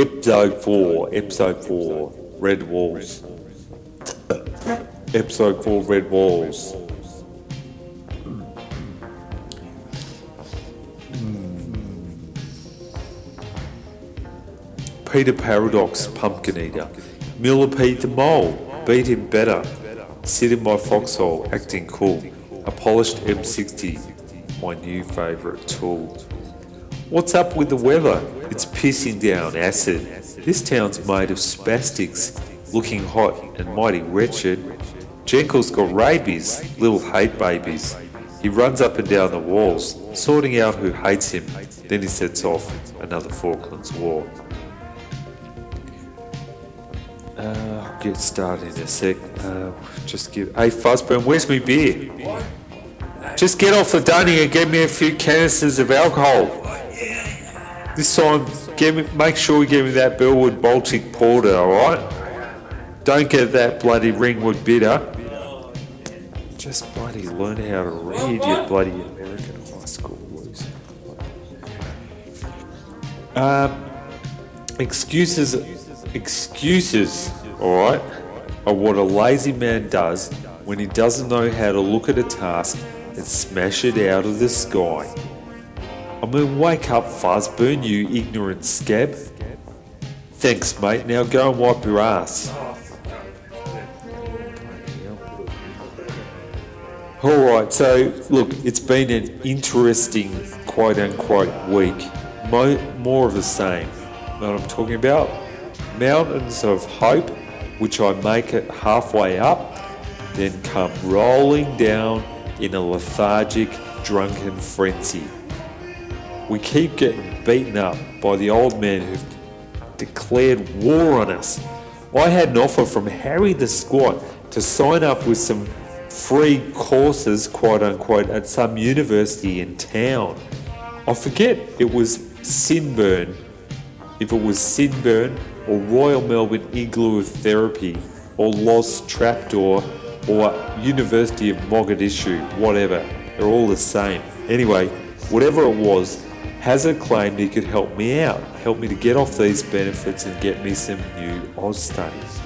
Episode 4, Episode 4, Red Walls. Episode 4, Red Walls. Peter Paradox, Pumpkin Eater. Millipede the Mole, beat him better. Sit in my foxhole, acting cool. A polished M60, my new favourite tool. What's up with the weather? It's pissing down acid. This town's made of spastics, looking hot and mighty wretched. Jenkel's got rabies, little hate babies. He runs up and down the walls, sorting out who hates him. Then he sets off another Falklands War. Uh, I'll get started in a sec. Uh, just give. Hey, Fuzzburn, where's my beer? Just get off the dunny and get me a few canisters of alcohol. This time, me, make sure you give me that Bellwood Baltic Porter, alright? Don't get that bloody Ringwood Bitter. Just bloody learn how to read, you bloody American high school loser. Um, excuses, excuses, alright, are what a lazy man does when he doesn't know how to look at a task and smash it out of the sky. I mean, wake up, Fuzzburn, you ignorant scab. Thanks, mate. Now go and wipe your ass. Alright, so look, it's been an interesting quote unquote week. Mo- more of the same. Know what I'm talking about? Mountains of hope, which I make it halfway up, then come rolling down in a lethargic, drunken frenzy. We keep getting beaten up by the old men who've declared war on us. I had an offer from Harry the Squat to sign up with some free courses, quote unquote, at some university in town. I forget it was Sinburn, if it was Sinburn or Royal Melbourne Igloo Therapy or Lost Trapdoor or University of Mogadishu, whatever. They're all the same. Anyway, whatever it was, Hazard claimed he could help me out, help me to get off these benefits and get me some new Oz studies.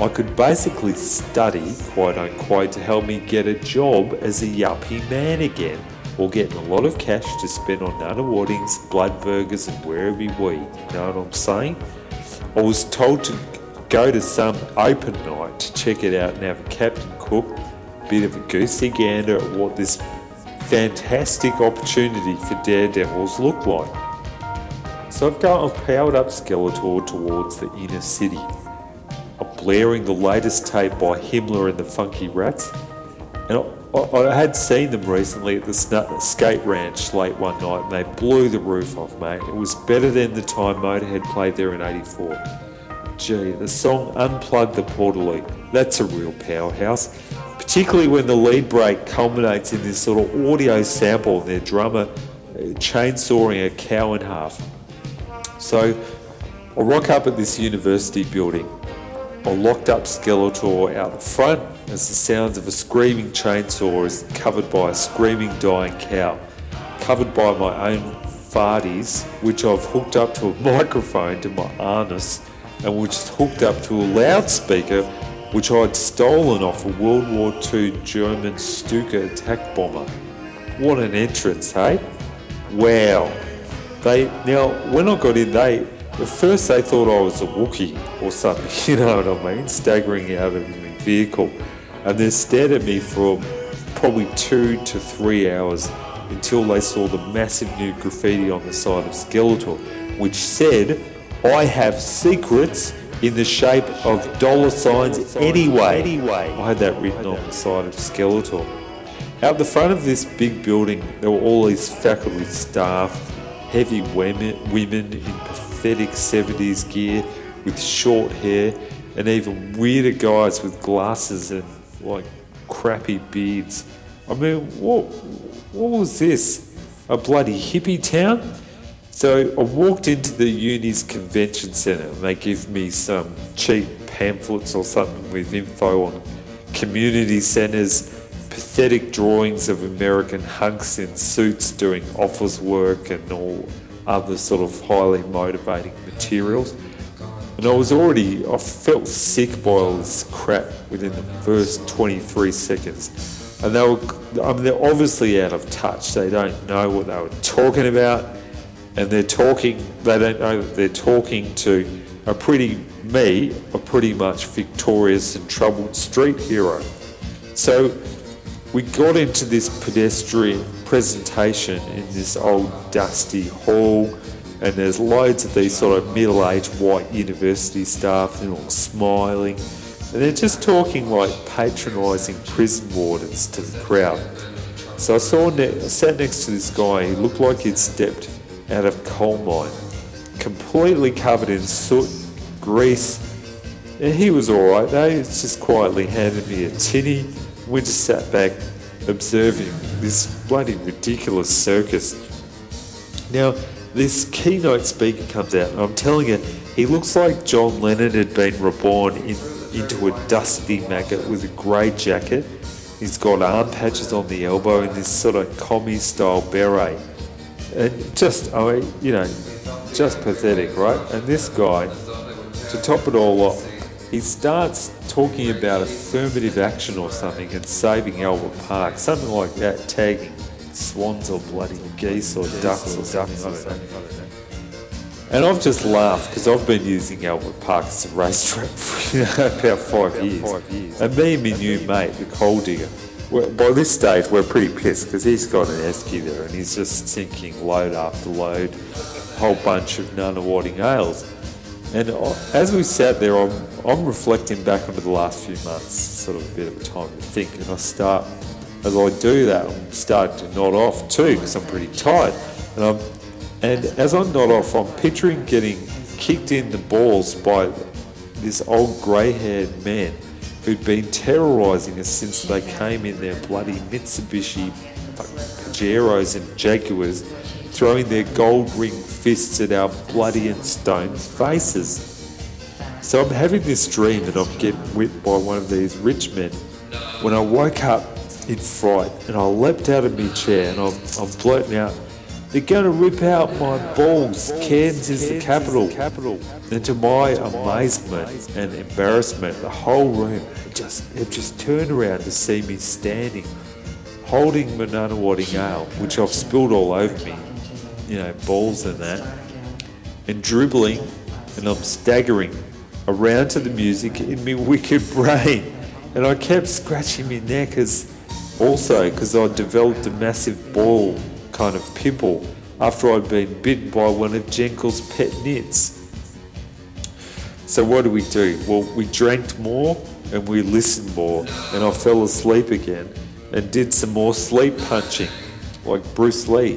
I could basically study, quote unquote, to help me get a job as a yuppie man again, or getting a lot of cash to spend on Nunawadings, blood burgers, and wherever we. You know what I'm saying? I was told to go to some open night to check it out and have a Captain Cook, bit of a goosey gander at what this fantastic opportunity for daredevils look like. So I've got I've powered up Skeletor towards the inner city. I'm blaring the latest tape by Himmler and the Funky Rats, and I, I, I had seen them recently at the skate ranch late one night, and they blew the roof off, mate. It was better than the time Motorhead played there in '84. Gee, the song Unplug the Portaloo, that's a real powerhouse. Particularly when the lead break culminates in this sort of audio sample and their drummer uh, chainsawing a cow in half. So I rock up at this university building. I locked up Skeletor out the front as the sounds of a screaming chainsaw is covered by a screaming dying cow, covered by my own farties, which I've hooked up to a microphone to my anus and which is hooked up to a loudspeaker which I'd stolen off a World War II German Stuka attack bomber. What an entrance, hey? Wow. They now when I got in, they at first they thought I was a Wookiee or something, you know what I mean, staggering out of the vehicle, and they stared at me for probably two to three hours until they saw the massive new graffiti on the side of Skeletor, which said, "I have secrets." In the shape of dollar signs anyway. I had that written on the side of Skeletor. Out the front of this big building, there were all these faculty staff, heavy women, women in pathetic 70s gear with short hair, and even weirder guys with glasses and like crappy beards. I mean, what, what was this? A bloody hippie town? So I walked into the uni's convention centre and they give me some cheap pamphlets or something with info on community centres, pathetic drawings of American hunks in suits doing office work and all other sort of highly motivating materials. And I was already, I felt sick by all this crap within the first 23 seconds. And they were, I mean, they're obviously out of touch. They don't know what they were talking about. And they're talking, they don't know that they're talking to a pretty, me, a pretty much victorious and troubled street hero. So we got into this pedestrian presentation in this old dusty hall, and there's loads of these sort of middle aged white university staff, and all smiling, and they're just talking like patronising prison wardens to the crowd. So I saw ne- I sat next to this guy, he looked like he'd stepped out of coal mine, completely covered in soot, grease, and he was alright though, he just quietly handed me a tinny we just sat back observing this bloody ridiculous circus. Now, this keynote speaker comes out, and I'm telling you, he looks like John Lennon had been reborn in, into a dusty maggot with a grey jacket. He's got arm patches on the elbow and this sort of commie style beret. And just, I mean, you know, just pathetic, right? And this guy, to top it all off, he starts talking about affirmative action or something and saving Albert Park, something like that, tagging swans or bloody geese or ducks or something. Don't know. And I've just laughed because I've been using Albert Park as a racetrack for you know, about five years. And me and my new mate, the coal digger, well, by this stage we're pretty pissed because he's got an esky there and he's just sinking load after load, a whole bunch of Nunawading ales. And as we sat there, I'm, I'm reflecting back over the last few months, sort of a bit of a time to think, and I start, as I do that, I'm starting to nod off too because I'm pretty tired. And, I'm, and as I nod off, I'm picturing getting kicked in the balls by this old grey-haired man who'd been terrorising us since they came in their bloody Mitsubishi Pajeros and Jaguars throwing their gold ringed fists at our bloody and stoned faces. So I'm having this dream that I'm getting whipped by one of these rich men. When I woke up in fright and I leapt out of my chair and I'm, I'm blurting out, they're going to rip out my balls. Cairns is the capital. And to my amazement and embarrassment, the whole room just it just turned around to see me standing, holding my Nunawading ale, which I've spilled all over me, you know, balls and that, and dribbling, and I'm staggering around to the music in my wicked brain. And I kept scratching my neck as also because I developed a massive ball kind of pimple after I'd been bitten by one of Jenkel's pet nits. So what do we do? Well, we drank more and we listened more, and I fell asleep again and did some more sleep punching, like Bruce Lee.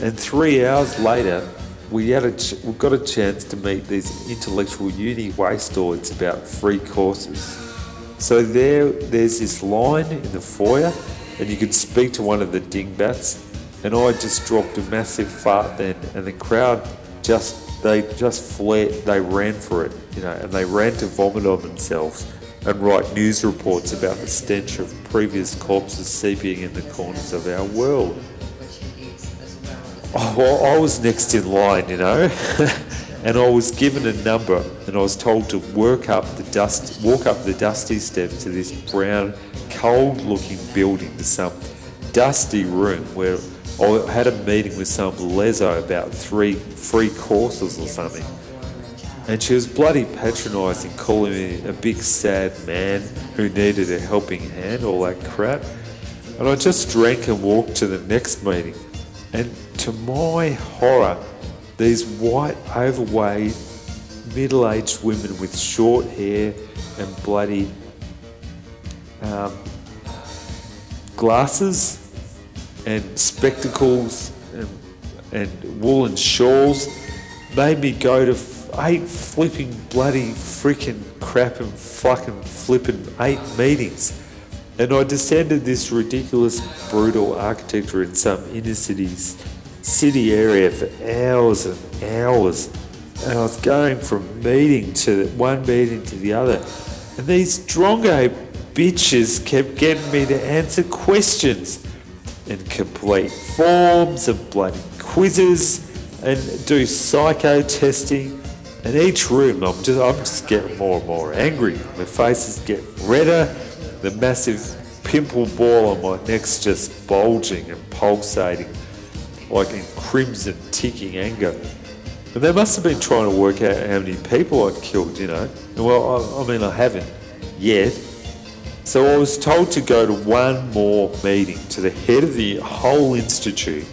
And three hours later, we had a ch- we got a chance to meet these intellectual uni wastoids about free courses. So there, there's this line in the foyer, and you could speak to one of the dingbats. And I just dropped a massive fart then, and the crowd just they just flared, they ran for it, you know, and they ran to vomit on themselves and write news reports about the stench of previous corpses seeping in the corners of our world. Oh, well, I was next in line, you know, and I was given a number, and I was told to work up the dust, walk up the dusty steps to this brown, cold-looking building to some dusty room where I had a meeting with some lezo about three free courses or something. And she was bloody patronising, calling me a big sad man who needed a helping hand, all that crap. And I just drank and walked to the next meeting. And to my horror, these white, overweight, middle aged women with short hair and bloody um, glasses and spectacles and, and woolen shawls made me go to eight flipping bloody freaking crap and fucking flipping eight meetings. And I descended this ridiculous, brutal architecture in some inner cities, city area for hours and hours. And I was going from meeting to one meeting to the other. And these drongo bitches kept getting me to answer questions and complete forms and bloody quizzes and do psycho testing. And each room, I'm just, I'm just getting more and more angry. My face is getting redder. The massive pimple ball on my neck's just bulging and pulsating, like in crimson, ticking anger. And they must have been trying to work out how many people I'd killed, you know. Well, I, I mean, I haven't yet. So I was told to go to one more meeting to the head of the whole institute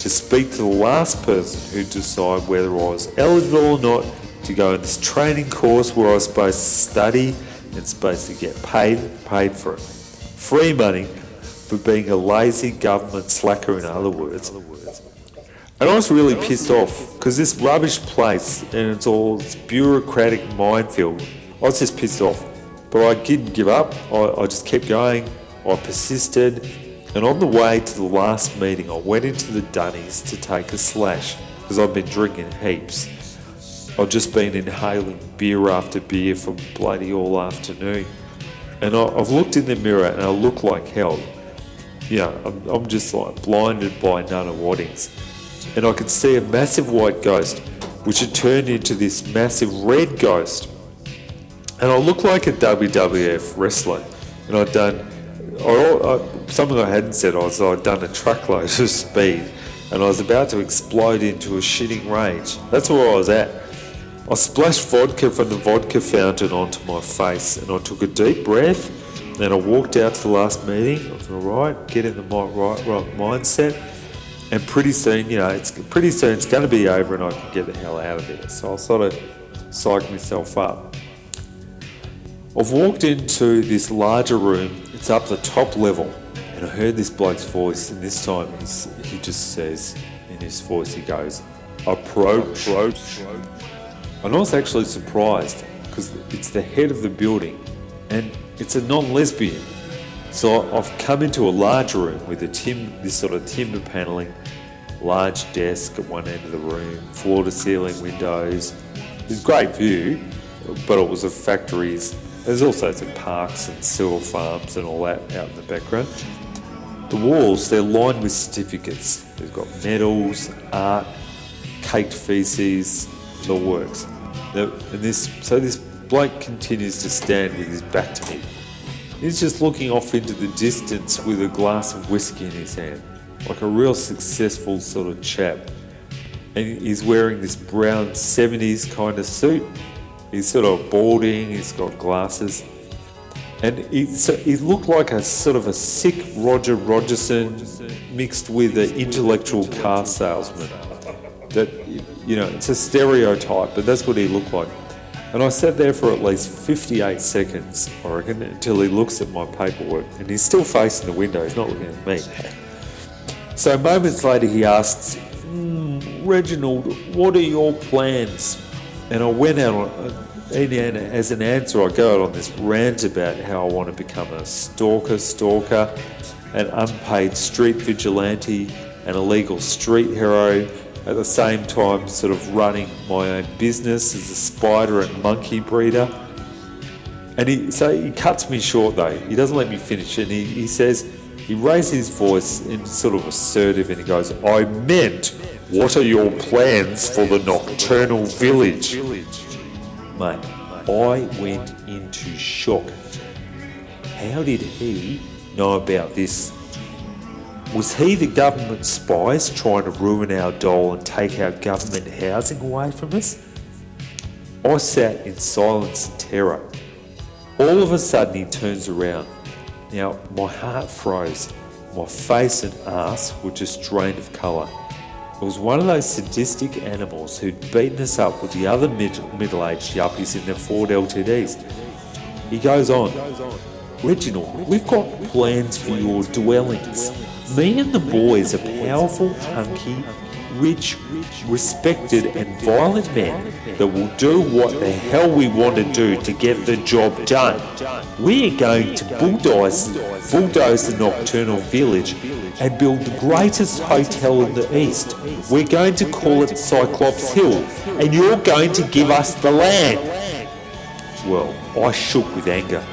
to speak to the last person who'd decide whether I was eligible or not to go in this training course where I was supposed to study and supposed to get paid paid for it. Free money for being a lazy government slacker in other words. And I was really pissed off because this rubbish place and it's all this bureaucratic minefield. I was just pissed off. But I didn't give up. I, I just kept going. I persisted. And on the way to the last meeting, I went into the Dunnies to take a slash because I've been drinking heaps. I've just been inhaling beer after beer for bloody all afternoon. And I, have looked in the mirror and I look like hell. Yeah, I'm, I'm just like blinded by Nunawadings. And I could see a massive white ghost, which had turned into this massive red ghost and I looked like a WWF wrestler, and I'd done I, I, something I hadn't said. I was I'd done a truckload of speed, and I was about to explode into a shitting rage. That's where I was at. I splashed vodka from the vodka fountain onto my face, and I took a deep breath. Then I walked out to the last meeting. I was all right, get in the right, right mindset, and pretty soon, you know, it's pretty soon it's going to be over, and I can get the hell out of there. So I'll sort of psych myself up. I've walked into this larger room, it's up the top level, and I heard this bloke's voice, and this time he just says in his voice, he goes, Approach. Approach. And I was actually surprised because it's the head of the building and it's a non lesbian. So I've come into a large room with a tim, this sort of timber panelling, large desk at one end of the room, floor to ceiling windows. It's a great view, but it was of factories there's also some parks and sewer farms and all that out in the background. The walls, they're lined with certificates. They've got medals, art, caked feces, the works. And this, so this bloke continues to stand with his back to me. He's just looking off into the distance with a glass of whiskey in his hand, like a real successful sort of chap. And he's wearing this brown 70s kind of suit He's sort of balding, he's got glasses. And he, so he looked like a sort of a sick Roger Rogerson mixed with an intellectual car salesman. That, you know, it's a stereotype, but that's what he looked like. And I sat there for at least 58 seconds, I reckon, until he looks at my paperwork. And he's still facing the window, he's not looking at me. So moments later, he asks, mm, Reginald, what are your plans? And I went out on, uh, and as an answer, I go out on this rant about how I want to become a stalker, stalker, an unpaid street vigilante, an illegal street hero, at the same time, sort of running my own business as a spider and monkey breeder. And he, so he cuts me short though. He doesn't let me finish. And he, he says, he raises his voice in sort of assertive and he goes, I meant what are your plans for the nocturnal village? Mate, I went into shock. How did he know about this? Was he the government spies trying to ruin our dole and take our government housing away from us? I sat in silence and terror. All of a sudden, he turns around. Now, my heart froze. My face and ass were just drained of colour. It was one of those sadistic animals who'd beaten us up with the other middle aged yuppies in their Ford LTDs. He goes on, Reginald, we've got plans for your dwellings. Me and the boys are powerful, hunky, rich, respected, and violent men that will do what the hell we want to do to get the job done. We are going to bulldoze, bulldoze the nocturnal village and build the greatest hotel in the East. We're going to call it Cyclops Hill, and you're going to give us the land. Well, I shook with anger.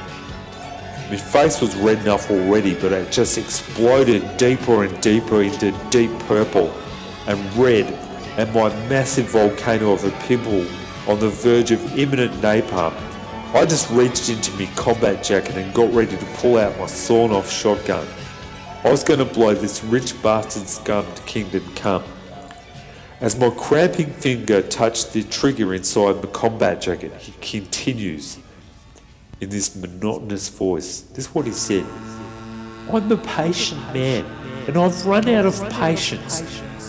My face was red enough already, but it just exploded deeper and deeper into deep purple and red and my massive volcano of a pimple on the verge of imminent napalm, I just reached into my combat jacket and got ready to pull out my sawn off shotgun. I was going to blow this rich bastard scum to kingdom come. As my cramping finger touched the trigger inside my combat jacket, he continues in this monotonous voice. This is what he said. I'm a patient man, and I've run out of patience.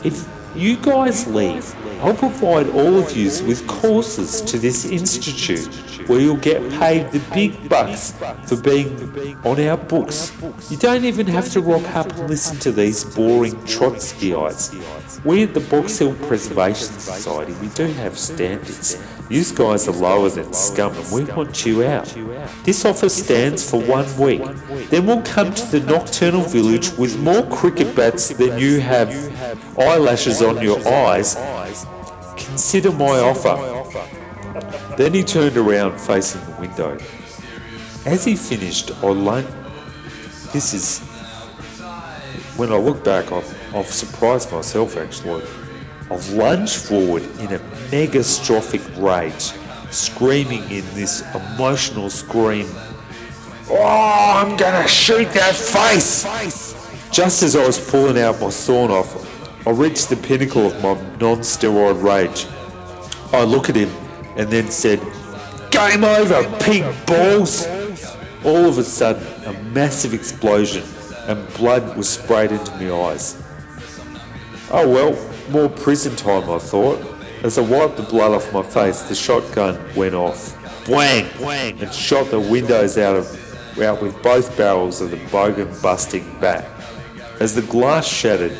If you guys leave, I'll provide all of you with courses to this institute where you'll get paid the big bucks for being on our books. You don't even have to rock up and listen to these boring Trotskyites. We at the Box Hill Preservation Society, we do have standards. You guys are lower than scum and we want you out. This offer stands for one week. Then we'll come to the Nocturnal Village with more cricket bats than you have eyelashes on your eyes Consider my offer. Then he turned around facing the window. As he finished, I lunged. This is. When I look back, I've, I've surprised myself actually. I've lunged forward in a megastrophic rage, screaming in this emotional scream Oh, I'm gonna shoot that face! Just as I was pulling out my sawn off, I reached the pinnacle of my non steroid rage. I look at him and then said, Game over, pig balls! All of a sudden, a massive explosion and blood was sprayed into my eyes. Oh well, more prison time, I thought. As I wiped the blood off my face, the shotgun went off. Bwang! Bwang! And shot the windows out of out with both barrels of the bogan busting bat. As the glass shattered,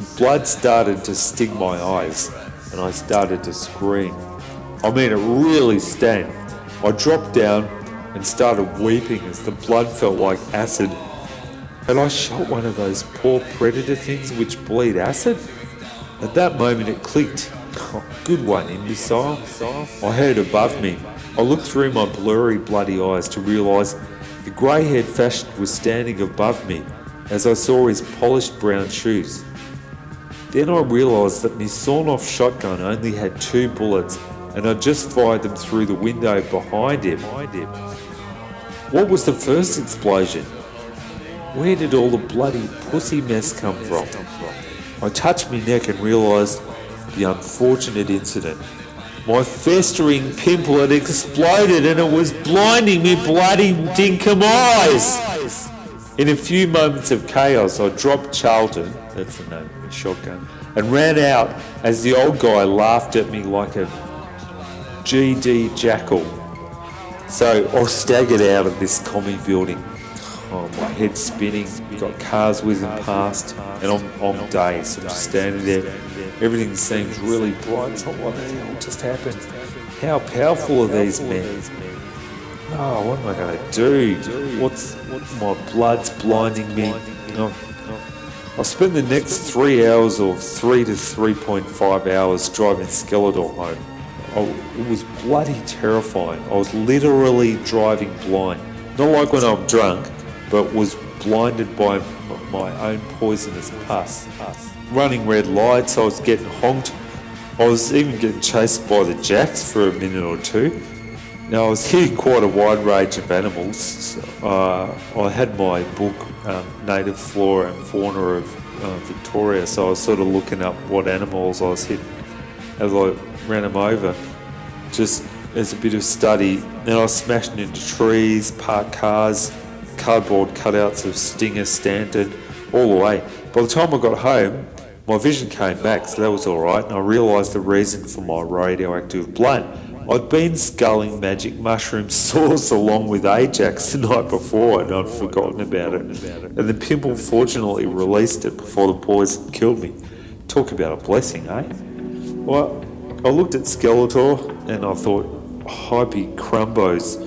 the blood started to sting my eyes, and I started to scream. I mean, it really stung. I dropped down and started weeping as the blood felt like acid. Had I shot one of those poor predator things which bleed acid? At that moment it clicked. Oh, good one, imbecile. I heard above me. I looked through my blurry, bloody eyes to realise the grey haired fashion was standing above me as I saw his polished brown shoes. Then I realised that my sawn off shotgun only had two bullets and I just fired them through the window behind him. What was the first explosion? Where did all the bloody pussy mess come from? I touched my neck and realised the unfortunate incident. My festering pimple had exploded and it was blinding me bloody dinkum eyes. In a few moments of chaos, I dropped Charlton, that's the name shotgun, and ran out as the old guy laughed at me like a GD jackal. So I staggered out of this commie building. Oh, my head spinning, got cars whizzing past, and I'm, I'm dazed. I'm just standing there. Everything seems really bright. What the hell just happened. How powerful are these men? Oh, what am I going to do? What's my blood's blinding me? Oh, I spent the next three hours or three to 3.5 hours driving Skeletor home. I, it was bloody terrifying. I was literally driving blind. Not like when I'm drunk, but was blinded by my own poisonous pus. Running red lights, I was getting honked. I was even getting chased by the jacks for a minute or two. Now, I was hitting quite a wide range of animals. Uh, I had my book, um, Native Flora and Fauna of uh, Victoria, so I was sort of looking up what animals I was hitting as I ran them over, just as a bit of study. Then I was smashing into trees, parked cars, cardboard cutouts of Stinger Stanton, all the way. By the time I got home, my vision came back, so that was alright, and I realised the reason for my radioactive blood. I'd been sculling magic mushroom sauce along with Ajax the night before and I'd forgotten about it. And the pimple fortunately released it before the poison killed me. Talk about a blessing, eh? Well, I looked at Skeletor and I thought, Hype Crumbos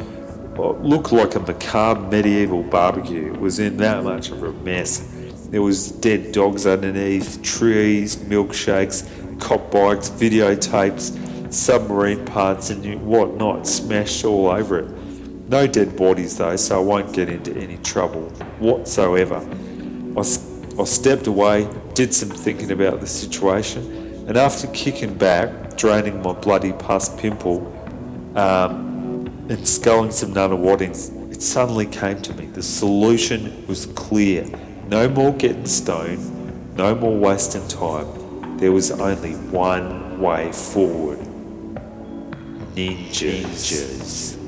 looked like a macabre medieval barbecue. It was in that much of a mess. There was dead dogs underneath, trees, milkshakes, cop bikes, videotapes, submarine parts and whatnot smashed all over it. No dead bodies though, so I won't get into any trouble whatsoever. I, I stepped away, did some thinking about the situation, And after kicking back, draining my bloody pus pimple, um, and sculling some Nunawadings, it suddenly came to me. The solution was clear. No more getting stoned, no more wasting time. There was only one way forward. Ninjas. Ninjas.